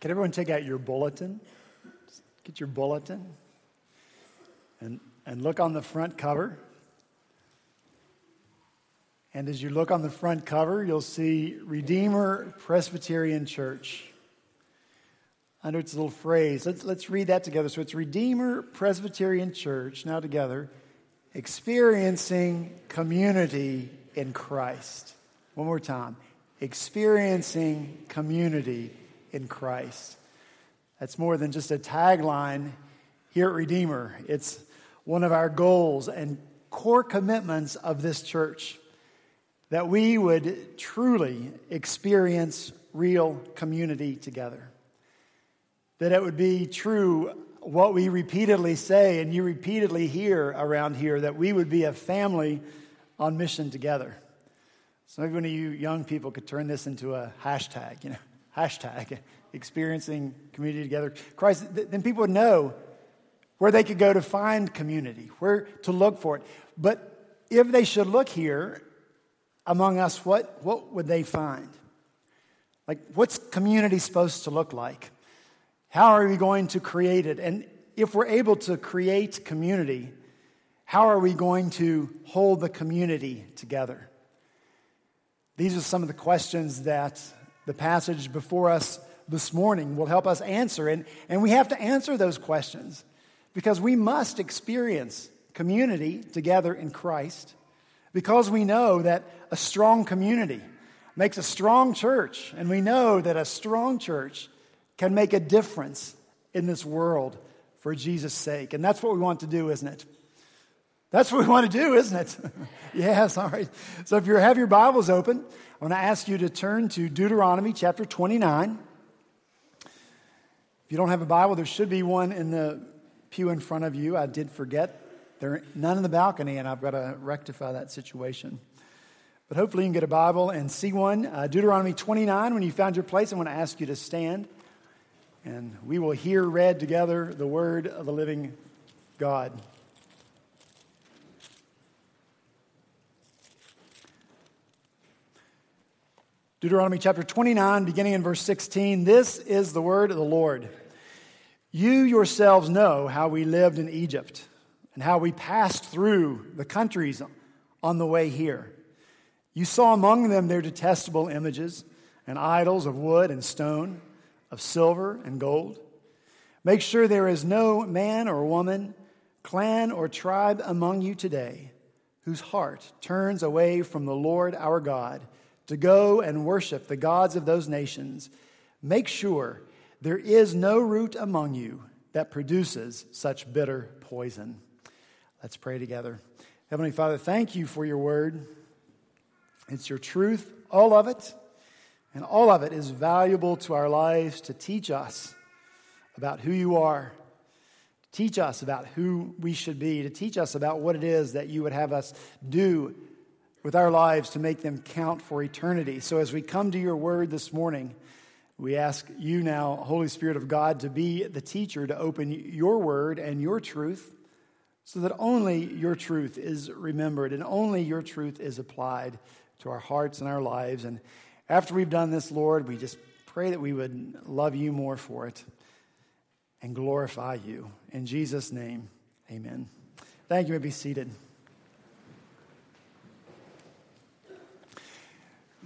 Can everyone take out your bulletin? Get your bulletin and, and look on the front cover. And as you look on the front cover, you'll see Redeemer Presbyterian Church. Under its little phrase, let's, let's read that together. So it's Redeemer Presbyterian Church, now together, experiencing community in Christ. One more time experiencing community in Christ. That's more than just a tagline here at Redeemer, it's one of our goals and core commitments of this church that we would truly experience real community together. That it would be true what we repeatedly say and you repeatedly hear around here that we would be a family on mission together. So maybe one of you young people could turn this into a hashtag, you know, hashtag experiencing community together. Christ, then people would know where they could go to find community, where to look for it. But if they should look here among us, what, what would they find? Like, what's community supposed to look like? How are we going to create it? And if we're able to create community, how are we going to hold the community together? These are some of the questions that the passage before us this morning will help us answer. And, and we have to answer those questions because we must experience community together in Christ because we know that a strong community makes a strong church. And we know that a strong church can make a difference in this world for Jesus' sake. And that's what we want to do, isn't it? That's what we want to do, isn't it? yes, all right. So if you have your Bibles open, I want to ask you to turn to Deuteronomy chapter 29. If you don't have a Bible, there should be one in the pew in front of you. I did forget. There are none in the balcony, and I've got to rectify that situation. But hopefully, you can get a Bible and see one. Uh, Deuteronomy 29, when you found your place, I want to ask you to stand. And we will hear read together the word of the living God. Deuteronomy chapter 29, beginning in verse 16. This is the word of the Lord. You yourselves know how we lived in Egypt and how we passed through the countries on the way here. You saw among them their detestable images and idols of wood and stone, of silver and gold. Make sure there is no man or woman, clan or tribe among you today whose heart turns away from the Lord our God to go and worship the gods of those nations, make sure there is no root among you that produces such bitter poison. Let's pray together. Heavenly Father, thank you for your word. It's your truth, all of it, and all of it is valuable to our lives to teach us about who you are, to teach us about who we should be, to teach us about what it is that you would have us do with our lives to make them count for eternity. So as we come to your word this morning, we ask you now, Holy Spirit of God, to be the teacher, to open your word and your truth so that only your truth is remembered and only your truth is applied to our hearts and our lives. And after we've done this, Lord, we just pray that we would love you more for it and glorify you. In Jesus' name, amen. Thank you. may be seated.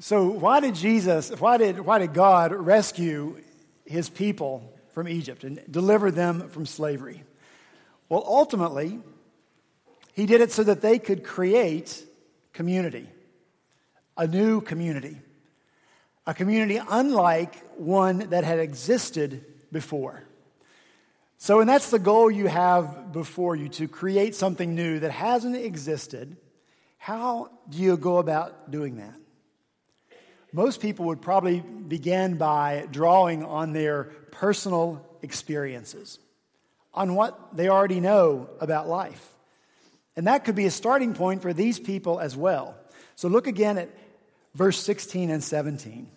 So, why did Jesus, why did, why did God rescue his people from Egypt and deliver them from slavery? Well, ultimately, he did it so that they could create community, a new community, a community unlike one that had existed before. So, and that's the goal you have before you to create something new that hasn't existed. How do you go about doing that? Most people would probably begin by drawing on their personal experiences, on what they already know about life. And that could be a starting point for these people as well. So look again at verse 16 and 17.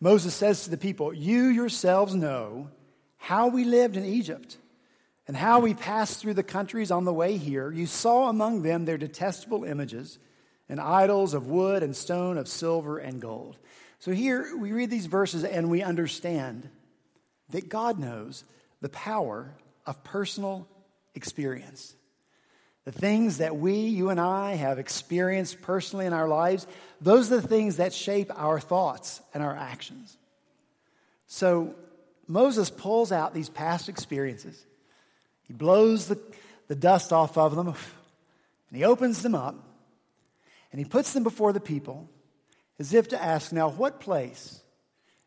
Moses says to the people, You yourselves know how we lived in Egypt and how we passed through the countries on the way here. You saw among them their detestable images and idols of wood and stone, of silver and gold. So here we read these verses and we understand that God knows the power of personal experience. The things that we, you and I, have experienced personally in our lives, those are the things that shape our thoughts and our actions. So Moses pulls out these past experiences, he blows the, the dust off of them, and he opens them up, and he puts them before the people as if to ask, now, what place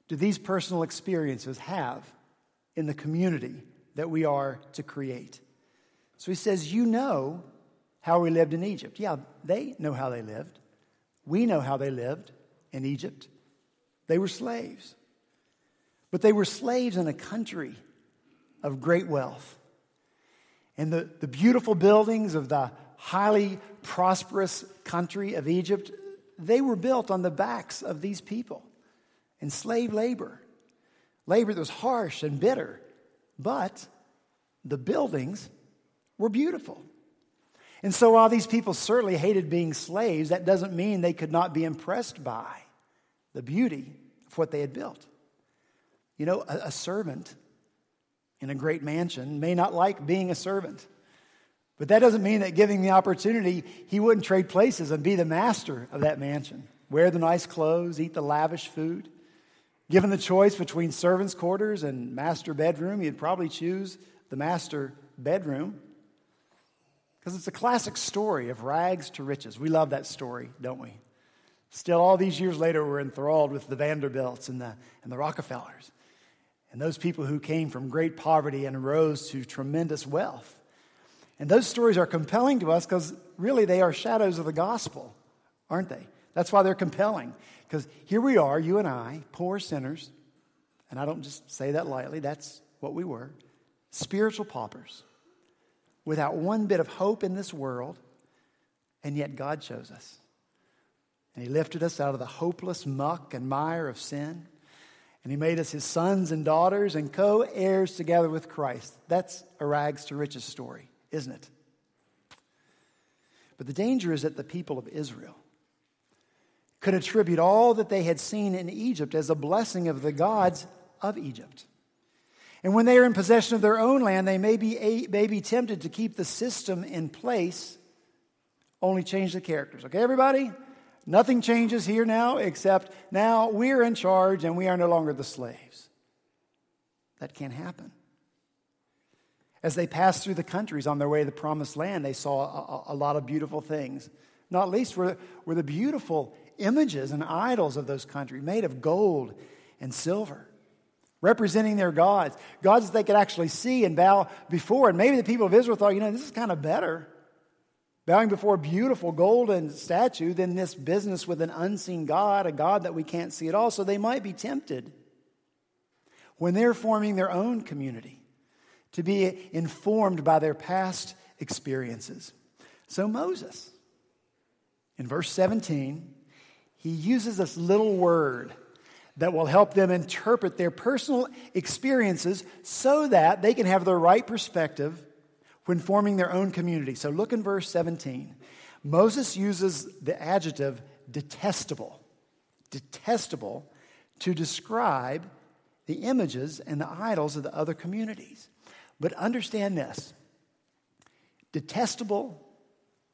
do these personal experiences have in the community that we are to create? So he says, You know how we lived in Egypt. Yeah, they know how they lived. We know how they lived in Egypt. They were slaves. But they were slaves in a country of great wealth. And the, the beautiful buildings of the highly prosperous country of Egypt, they were built on the backs of these people and slave labor. Labor that was harsh and bitter, but the buildings were beautiful. And so, while these people certainly hated being slaves, that doesn't mean they could not be impressed by the beauty of what they had built. You know, a, a servant in a great mansion may not like being a servant. But that doesn't mean that giving the opportunity, he wouldn't trade places and be the master of that mansion. Wear the nice clothes, eat the lavish food. Given the choice between servants' quarters and master bedroom, he'd probably choose the master bedroom. Because it's a classic story of rags to riches. We love that story, don't we? Still, all these years later, we're enthralled with the Vanderbilts and the, and the Rockefellers and those people who came from great poverty and rose to tremendous wealth. And those stories are compelling to us because really they are shadows of the gospel, aren't they? That's why they're compelling. Because here we are, you and I, poor sinners, and I don't just say that lightly, that's what we were spiritual paupers, without one bit of hope in this world, and yet God chose us. And He lifted us out of the hopeless muck and mire of sin. And he made us his sons and daughters and co heirs together with Christ. That's a rags to riches story isn't it? But the danger is that the people of Israel could attribute all that they had seen in Egypt as a blessing of the gods of Egypt. And when they are in possession of their own land, they may be, may be tempted to keep the system in place, only change the characters. Okay, everybody? Nothing changes here now except now we're in charge and we are no longer the slaves. That can't happen. As they passed through the countries on their way to the promised land, they saw a, a, lot of beautiful things. Not least were, were the beautiful images and idols of those countries made of gold and silver, representing their gods, gods that they could actually see and bow before. And maybe the people of Israel thought, you know, this is kind of better. Bowing before a beautiful golden statue than this business with an unseen God, a God that we can't see at all. So they might be tempted when they're forming their own community to be informed by their past experiences. So, Moses, in verse 17, he uses this little word that will help them interpret their personal experiences so that they can have the right perspective when forming their own community. So, look in verse 17. Moses uses the adjective detestable, detestable to describe the images and the idols of the other communities. But understand this detestable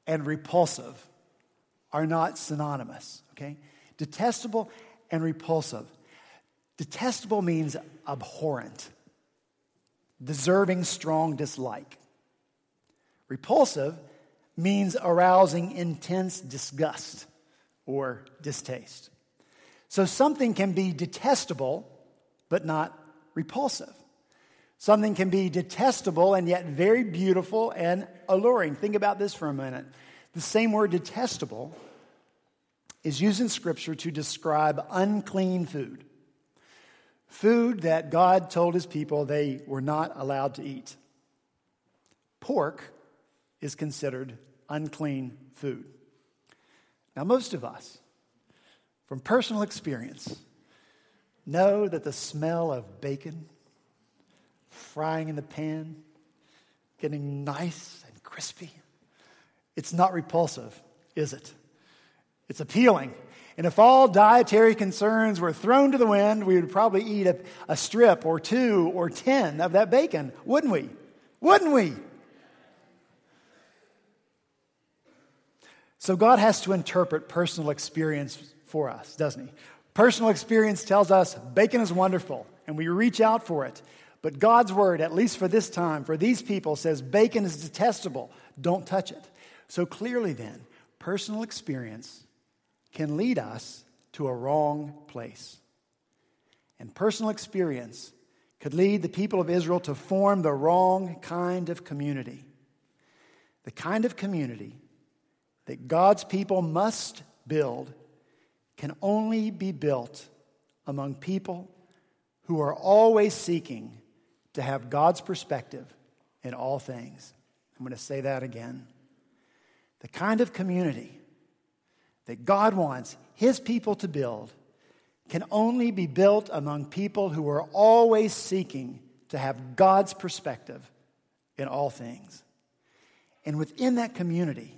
and repulsive are not synonymous, okay? Detestable and repulsive. Detestable means abhorrent, deserving strong dislike. Repulsive means arousing intense disgust or distaste. So something can be detestable, but not repulsive. Something can be detestable and yet very beautiful and alluring. Think about this for a minute. The same word detestable is used in Scripture to describe unclean food. Food that God told his people they were not allowed to eat. Pork is considered unclean food. Now, most of us, from personal experience, know that the smell of bacon frying in the pan, getting nice and crispy. It's not repulsive, is it? It's appealing. And if all dietary concerns were thrown to the wind, we would probably eat a, a strip or two or ten of that bacon, wouldn't we? Wouldn't we? So God has to interpret personal experience for us, doesn't he? Personal experience tells us bacon is wonderful and we reach out for it. But God's word, at least for this time, for these people, says bacon is detestable. Don't touch it. So clearly, then, personal experience can lead us to a wrong place. And personal experience could lead the people of Israel to form the wrong kind of community. The kind of community that God's people must build can only be built among people who are always seeking to have God's perspective in all things. I'm going to say that again. The kind of community that God wants His people to build can only be built among people who are always seeking to have God's perspective in all things. And within that community,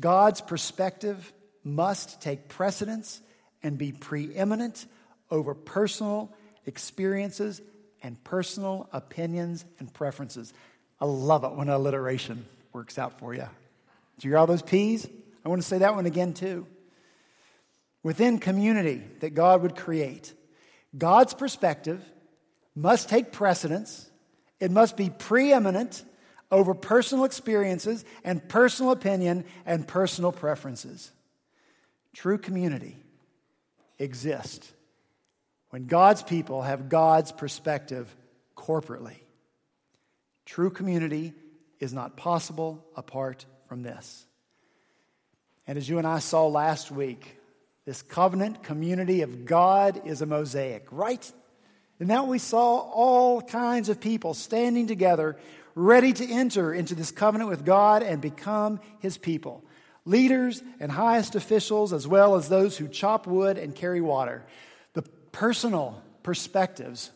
God's perspective must take precedence and be preeminent over personal experiences and personal opinions and preferences. I love it when alliteration works out for you. Do you hear all those P's? I want to say that one again too. Within community that God would create, God's perspective must take precedence, it must be preeminent over personal experiences and personal opinion and personal preferences. True community exists when God's people have God's perspective corporately. True community is not possible apart from this. And as you and I saw last week, this covenant community of God is a mosaic, right? And that we saw all kinds of people standing together, ready to enter into this covenant with God and become his people. Leaders and highest officials, as well as those who chop wood and carry water personal perspectives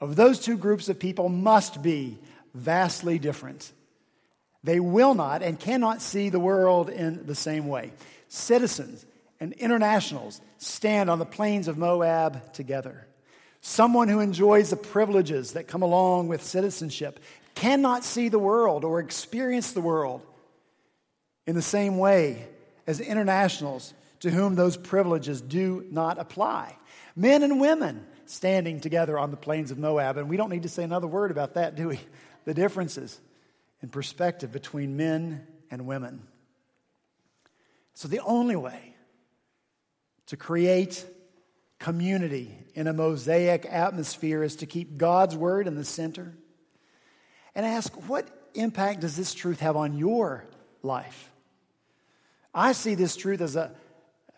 of those two groups of people must be vastly different. They will not and cannot see the world in the same way. Citizens and internationals stand on the plains of Moab together. Someone who enjoys the privileges that come along with citizenship cannot see the world or experience the world in the same way as internationals to whom those privileges do not apply. Men and women standing together on the plains of Moab. And we don't need to say another word about that, do we? The differences in perspective between men and women. So, the only way to create community in a mosaic atmosphere is to keep God's word in the center and ask, what impact does this truth have on your life? I see this truth as a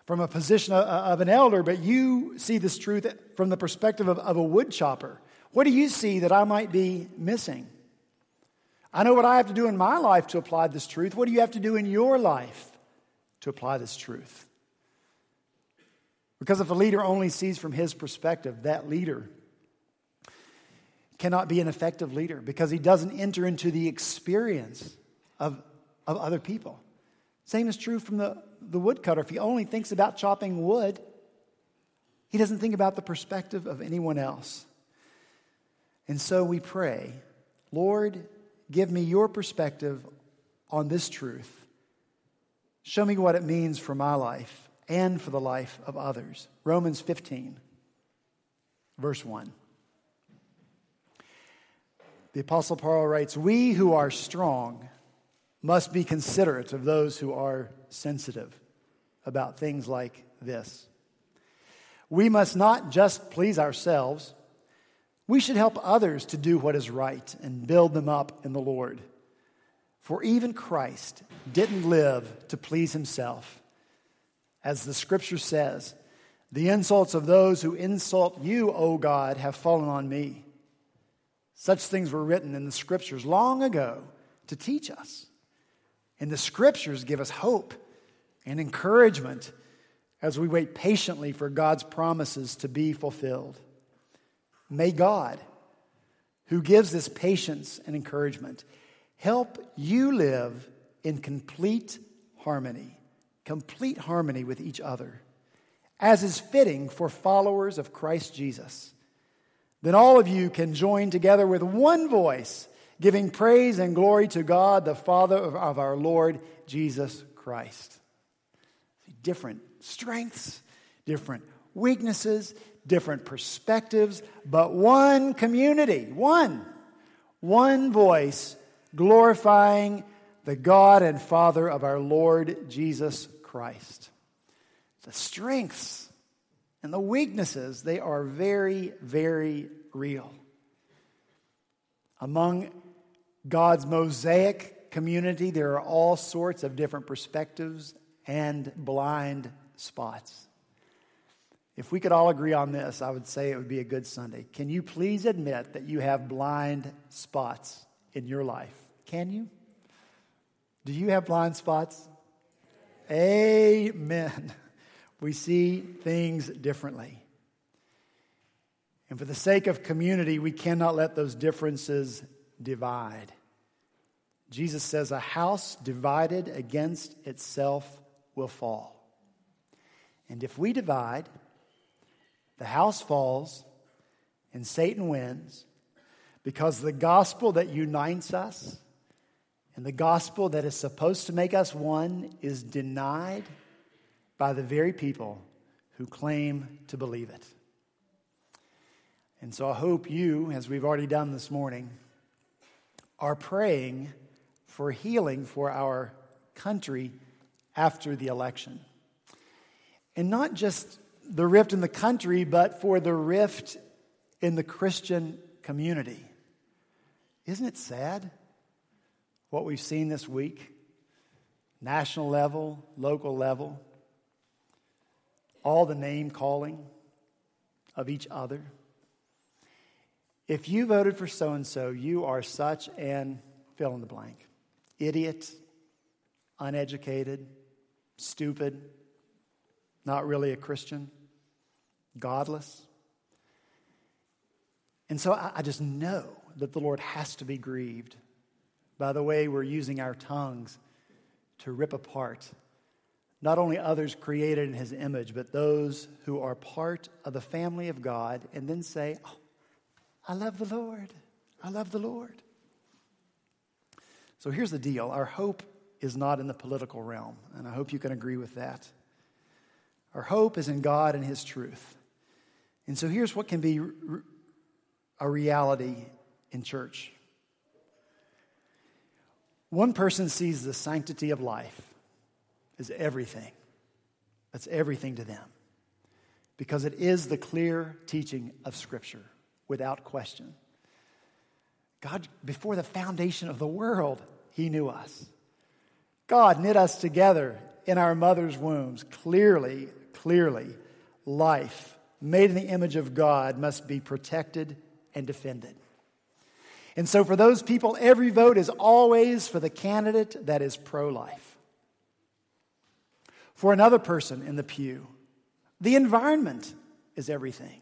from a position of an elder, but you see this truth from the perspective of, a wood chopper. What do you see that I might be missing? I know what I have to do in my life to apply this truth. What do you have to do in your life to apply this truth? Because if a leader only sees from his perspective, that leader cannot be an effective leader because he doesn't enter into the experience of, of other people. Same is true from the, the woodcutter. If he only thinks about chopping wood, he doesn't think about the perspective of anyone else. And so we pray, Lord, give me your perspective on this truth. Show me what it means for my life and for the life of others. Romans 15, verse 1. The Apostle Paul writes, We who are strong must be considerate of those who are sensitive about things like this. We must not just please ourselves, we should help others to do what is right and build them up in the Lord. For even Christ didn't live to please himself. As the scripture says, the insults of those who insult you, O God, have fallen on me. Such things were written in the scriptures long ago to teach us and the scriptures give us hope and encouragement as we wait patiently for God's promises to be fulfilled. May God, who gives this patience and encouragement, help you live in complete harmony, complete harmony with each other, as is fitting for followers of Christ Jesus. Then all of you can join together with one voice, giving praise and glory to God, the Father of our Lord Jesus Christ. Different strengths, different weaknesses, different perspectives, but one community, one, one voice glorifying the God and Father of our Lord Jesus Christ. The strengths and the weaknesses, they are very, very real. Among God's mosaic community, there are all sorts of different perspectives and blind spots. If we could all agree on this, I would say it would be a good Sunday. Can you please admit that you have blind spots in your life? Can you? Do you have blind spots? Amen. We see things differently. And for the sake of community, we cannot let those differences divide. Jesus says, A house divided against itself will fall. And if we divide, the house falls and Satan wins because the gospel that unites us and the gospel that is supposed to make us one is denied by the very people who claim to believe it. And so I hope you, as we've already done this morning, are praying for healing for our country after the election. And not just the rift in the country, but for the rift in the Christian community. Isn't it sad what we've seen this week? National level, local level, all the name calling of each other. If you voted for so and so, you are such an fill in the blank idiot, uneducated, stupid, not really a Christian, godless. And so I, I just know that the Lord has to be grieved by the way we're using our tongues to rip apart not only others created in his image, but those who are part of the family of God, and then say, oh, I love the Lord. I love the Lord. So here's the deal our hope is not in the political realm, and I hope you can agree with that. Our hope is in God and his truth. And so here's what can be a reality in church. One person sees the sanctity of life as everything. That's everything to them. Because it is the clear teaching of Scripture without question. God, before the foundation of the world, He knew us. God knit us together in our mother's wombs. Clearly, clearly, life made in the image of God must be protected and defended. And so, for those people, every vote is always for the candidate that is pro life. For another person in the pew, the environment is everything.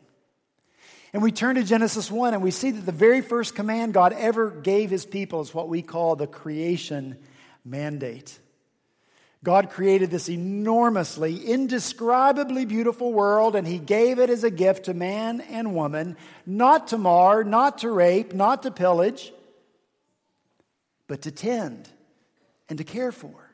And we turn to Genesis 1 and we see that the very first command God ever gave his people is what we call the creation mandate. God created this enormously, indescribably beautiful world, and He gave it as a gift to man and woman, not to mar, not to rape, not to pillage, but to tend and to care for.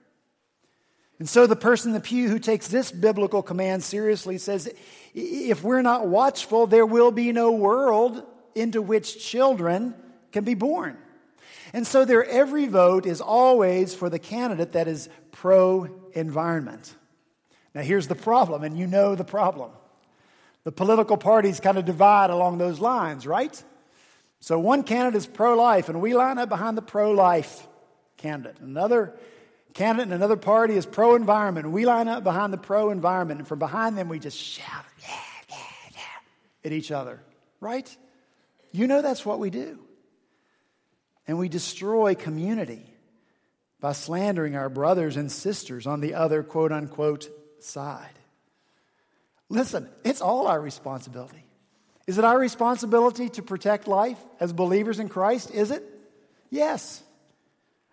And so the person in the pew who takes this biblical command seriously says if we're not watchful, there will be no world into which children can be born. And so their every vote is always for the candidate that is pro environment. Now, here's the problem, and you know the problem. The political parties kind of divide along those lines, right? So one candidate is pro life, and we line up behind the pro life candidate. Another candidate in another party is pro environment, we line up behind the pro environment. And from behind them, we just shout yeah, yeah, yeah, at each other, right? You know that's what we do. And we destroy community by slandering our brothers and sisters on the other quote unquote side. Listen, it's all our responsibility. Is it our responsibility to protect life as believers in Christ? Is it? Yes.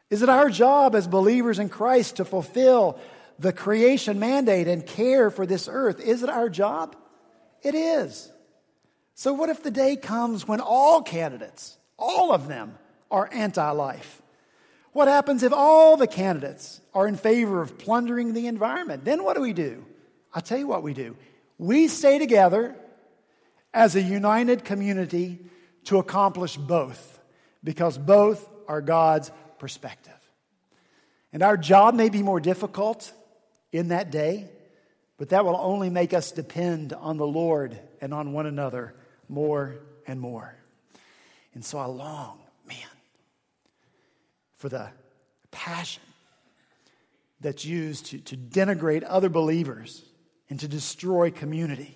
Is it our job as believers in Christ to fulfill the creation mandate and care for this earth. Is it our job? It is. So, what if the day comes when all candidates, all of them, are anti life? What happens if all the candidates are in favor of plundering the environment? Then what do we do? I'll tell you what we do. We stay together as a united community to accomplish both, because both are God's perspective. And our job may be more difficult in that day, but that will only make us depend on the Lord and on one another more and more. And so I long, man, for the passion that's used to, to denigrate other believers and to destroy community.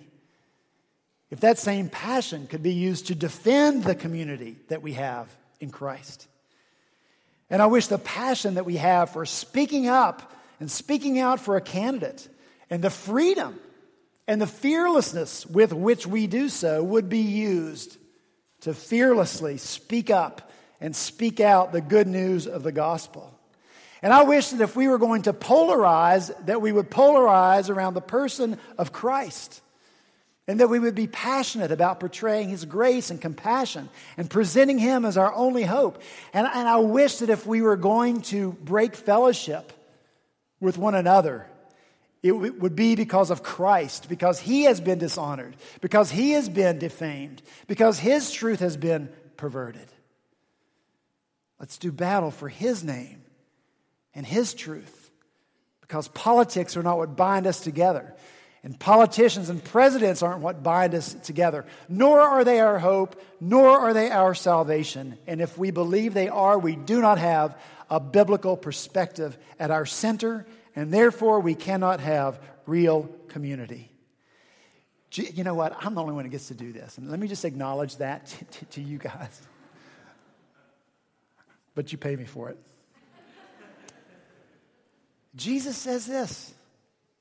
If that same passion could be used to defend the community that we have in Christ. And I wish the passion that we have for speaking up and speaking out for a candidate and the freedom and the fearlessness with which we do so would be used to fearlessly speak up and speak out the good news of the gospel. And I wish that if we were going to polarize, that we would polarize around the person of Christ. And that we would be passionate about portraying His grace and compassion and presenting Him as our only hope. And, and I wish that if we were going to break fellowship with one another, it would be because of Christ, because He has been dishonored, because He has been defamed, because His truth has been perverted. Let's do battle for His name and His truth, because politics are not what bind us together. And politicians and presidents aren't what bind us together, nor are they our hope, nor are they our salvation. And if we believe they are, we do not have a biblical perspective at our center and therefore we cannot have real community. You know what? I'm the only one who gets to do this. And let me just acknowledge that to, to, to you guys. But you pay me for it. Jesus says this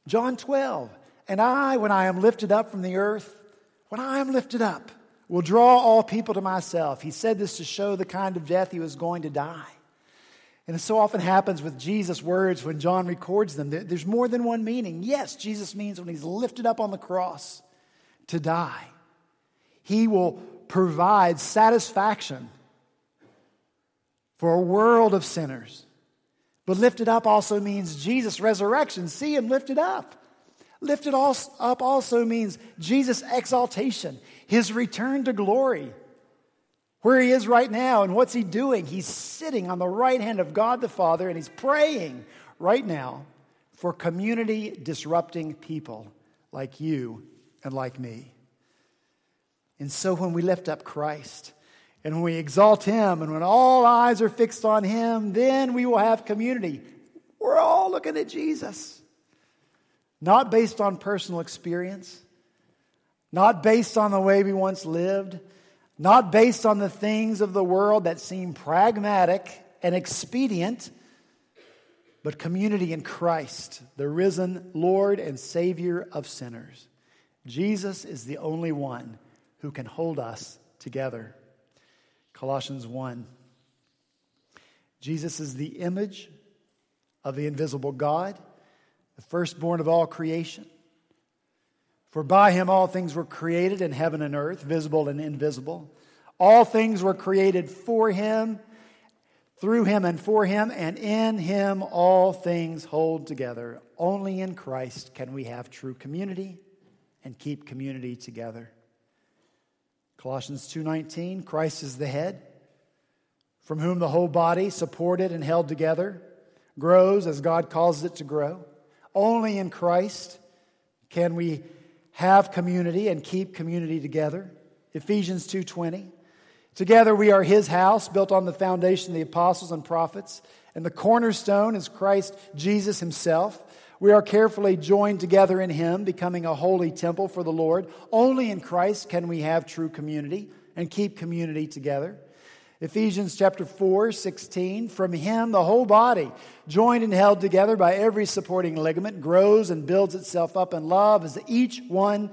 John 12, and I, when I am lifted up from the earth, when I am lifted up, will draw all people to myself. He said this to show the kind of death he was going to die. And it so often happens with Jesus' words when John records them. There's more than one meaning. Yes, Jesus means when he's lifted up on the cross to die, he will provide satisfaction for a world of sinners. But lifted up also means Jesus' resurrection. See him lifted up. Lifted up also means Jesus' exaltation, his return to glory where he is right now and what's he doing? He's sitting on the right hand of God the Father and he's praying right now for community disrupting people like you and like me. And so when we lift up Christ and when we exalt him and when all eyes are fixed on him, then we will have community. We're all looking at Jesus. Not based on personal experience, not based on the way we once lived not based on the things of the world that seem pragmatic and expedient, but community in Christ, the risen Lord and Savior of sinners. Jesus is the only one who can hold us together. Colossians 1. Jesus is the image of the invisible God, the firstborn of all creation. For by him all things were created in heaven and earth, visible and invisible. All things were created for him, through him and for him, and in him all things hold together. Only in Christ can we have true community and keep community together. Colossians 2:19 Christ is the head from whom the whole body supported and held together grows as God causes it to grow. Only in Christ can we have community and keep community together. Ephesians 2:20 Together we are his house built on the foundation of the apostles and prophets and the cornerstone is Christ Jesus himself. We are carefully joined together in him becoming a holy temple for the Lord. Only in Christ can we have true community and keep community together. Ephesians chapter 4, 16. From him, the whole body, joined and held together by every supporting ligament, grows and builds itself up in love as each one,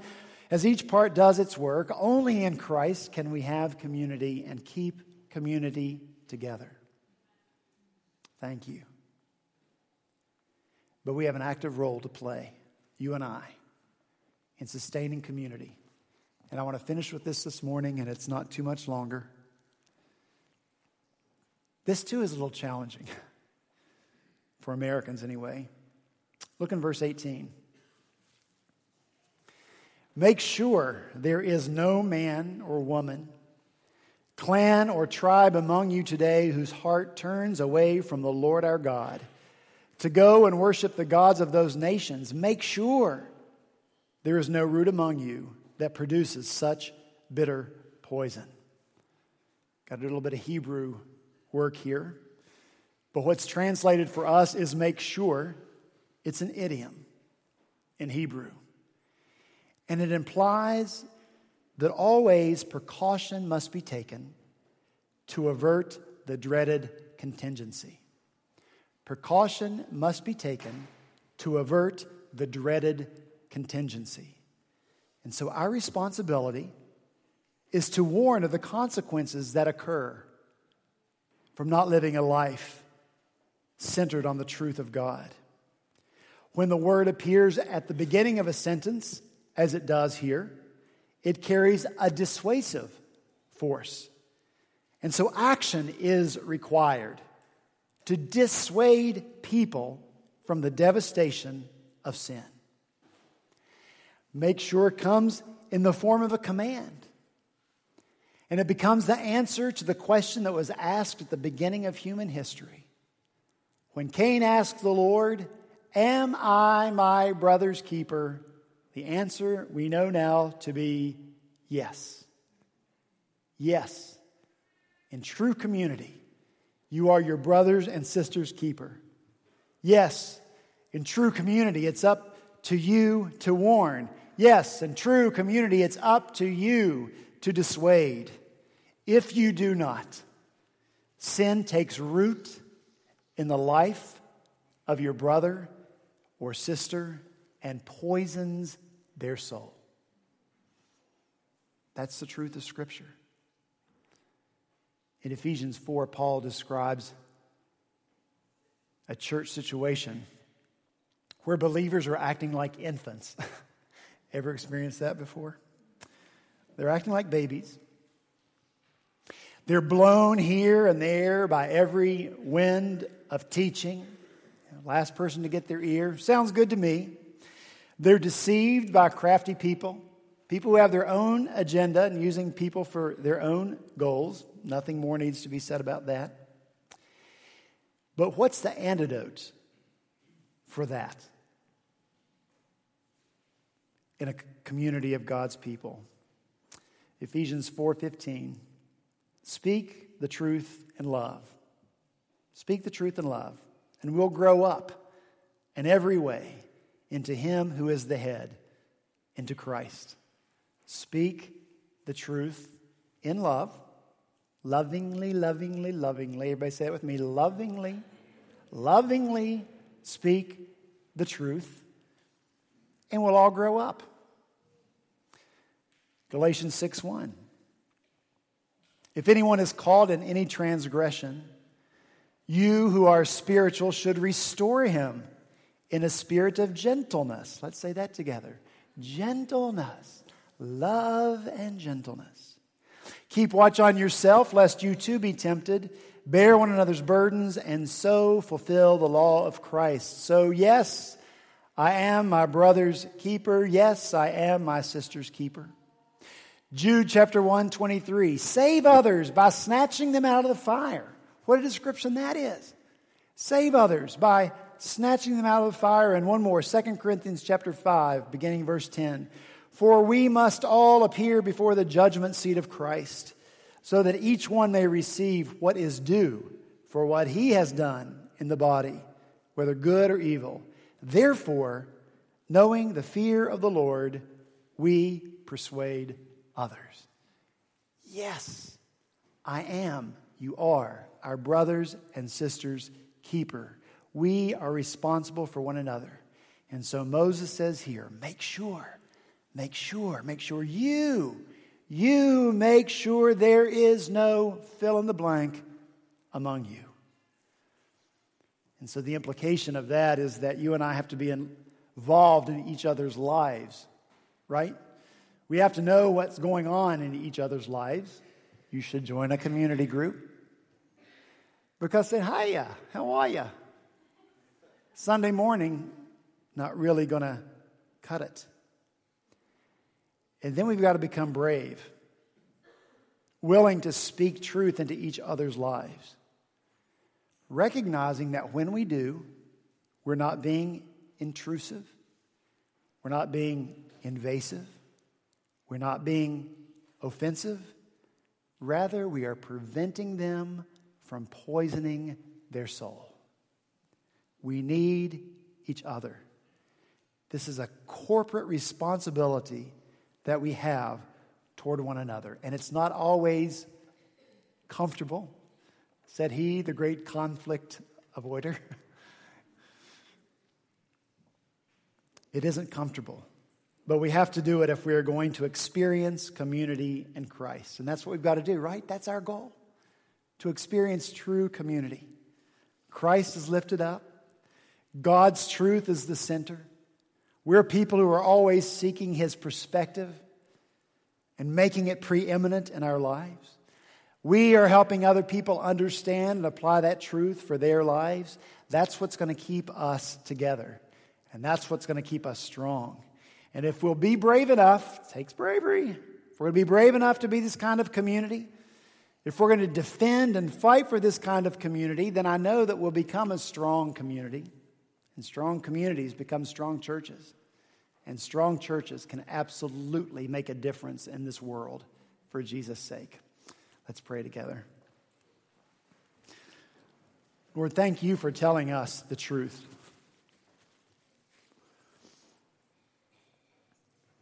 as each part does its work. Only in Christ can we have community and keep community together. Thank you. But we have an active role to play, you and I, in sustaining community. And I want to finish with this this morning, and it's not too much longer. This too is a little challenging, for Americans anyway. Look in verse 18. Make sure there is no man or woman, clan or tribe among you today whose heart turns away from the Lord our God to go and worship the gods of those nations. Make sure there is no root among you that produces such bitter poison. Got a little bit of Hebrew work here. But what's translated for us is make sure. It's an idiom in Hebrew. And it implies that always precaution must be taken to avert the dreaded contingency. Precaution must be taken to avert the dreaded contingency. And so our responsibility is to warn of the consequences that occur from not living a life centered on the truth of God. When the word appears at the beginning of a sentence, as it does here, it carries a dissuasive force. And so action is required to dissuade people from the devastation of sin. Make sure it comes in the form of a command. And it becomes the answer to the question that was asked at the beginning of human history. When Cain asked the Lord, Am I my brother's keeper? The answer we know now to be yes. Yes. In true community, you are your brother's and sister's keeper. Yes, in true community, it's up to you to warn. Yes, in true community, it's up to you to dissuade. If you do not, sin takes root in the life of your brother or sister and poisons their soul. That's the truth of Scripture. In Ephesians 4, Paul describes a church situation where believers are acting like infants. Ever experienced that before? They're acting like babies. They're blown here and there by every wind of teaching. Last person to get their ear. Sounds good to me. They're deceived by crafty people, people who have their own agenda and using people for their own goals. Nothing more needs to be said about that. But what's the antidote for that? in a community of God's people. Ephesians 4:15 Speak the truth in love. Speak the truth in love, and we'll grow up in every way into him who is the head, into Christ. Speak the truth in love, lovingly, lovingly, lovingly. Everybody say it with me lovingly, lovingly speak the truth and we'll all grow up. Galatians 6 1. If anyone is called in any transgression, you who are spiritual should restore him in a spirit of gentleness. Let's say that together gentleness, love, and gentleness. Keep watch on yourself, lest you too be tempted. Bear one another's burdens, and so fulfill the law of Christ. So, yes, I am my brother's keeper. Yes, I am my sister's keeper. Jude chapter 1, 23. Save others by snatching them out of the fire. What a description that is. Save others by snatching them out of the fire. And one more, 2 Corinthians chapter 5, beginning verse 10. For we must all appear before the judgment seat of Christ, so that each one may receive what is due for what he has done in the body, whether good or evil. Therefore, knowing the fear of the Lord, we persuade others. Yes, I am, you are, our brothers and sisters' keeper. We are responsible for one another. And so Moses says here make sure, make sure, make sure you, you make sure there is no fill in the blank among you. And so the implication of that is that you and I have to be involved in each other's lives, right? We have to know what's going on in each other's lives. You should join a community group. Because say, hiya, uh, how are you? Sunday morning, not really going to cut it. And then we've got to become brave, willing to speak truth into each other's lives, recognizing that when we do, we're not being intrusive, we're not being invasive, we're not being offensive. Rather, we are preventing them from poisoning their soul. We need each other. This is a corporate responsibility that we have toward one another. And it's not always comfortable, said he, the great conflict avoider. it isn't comfortable. But we have to do it if we are going to experience community in Christ. And that's what we've got to do, right? That's our goal to experience true community. Christ is lifted up, God's truth is the center. We're people who are always seeking his perspective and making it preeminent in our lives. We are helping other people understand and apply that truth for their lives. That's what's going to keep us together. And that's what's going to keep us strong. And if we'll be brave enough, takes bravery. If we're going to be brave enough to be this kind of community, if we're going to defend and fight for this kind of community, then I know that we'll become a strong community. And strong communities become strong churches. And strong churches can absolutely make a difference in this world for Jesus' sake. Let's pray together. Lord, thank you for telling us the truth.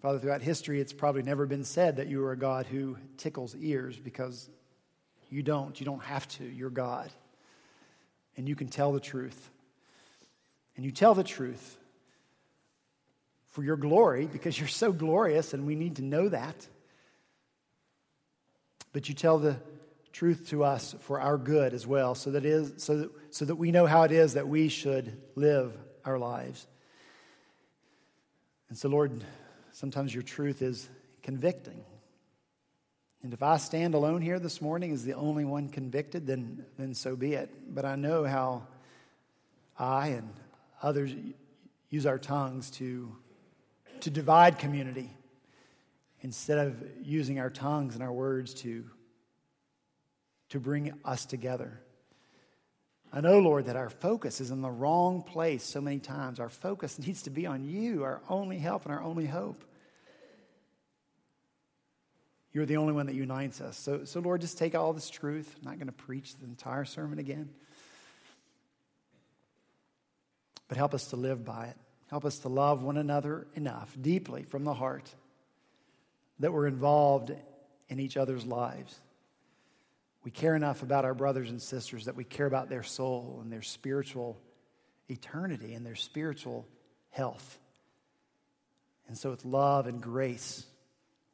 Father, throughout history, it's probably never been said that you are a God who tickles ears because you don't. You don't have to. You're God. And you can tell the truth. And you tell the truth for your glory because you're so glorious and we need to know that. But you tell the truth to us for our good as well so that, is, so that, so that we know how it is that we should live our lives. And so, Lord, Sometimes your truth is convicting. And if I stand alone here this morning as the only one convicted, then, then so be it. But I know how I and others use our tongues to, to divide community instead of using our tongues and our words to, to bring us together. I know, Lord, that our focus is in the wrong place so many times. Our focus needs to be on you, our only help and our only hope. You're the only one that unites us. So, so Lord, just take all this truth. I'm not going to preach the entire sermon again. But help us to live by it. Help us to love one another enough, deeply from the heart, that we're involved in each other's lives we care enough about our brothers and sisters that we care about their soul and their spiritual eternity and their spiritual health. And so, with love and grace,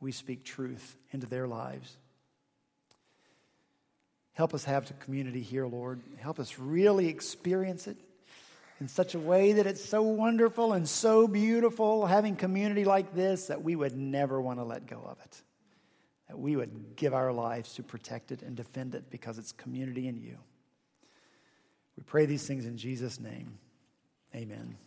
we speak truth into their lives. Help us have the community here, Lord. Help us really experience it in such a way that it's so wonderful and so beautiful having community like this that we would never want to let go of it that we would give our lives to protect it and defend it because it's community in you. We pray these things in Jesus' name. Amen.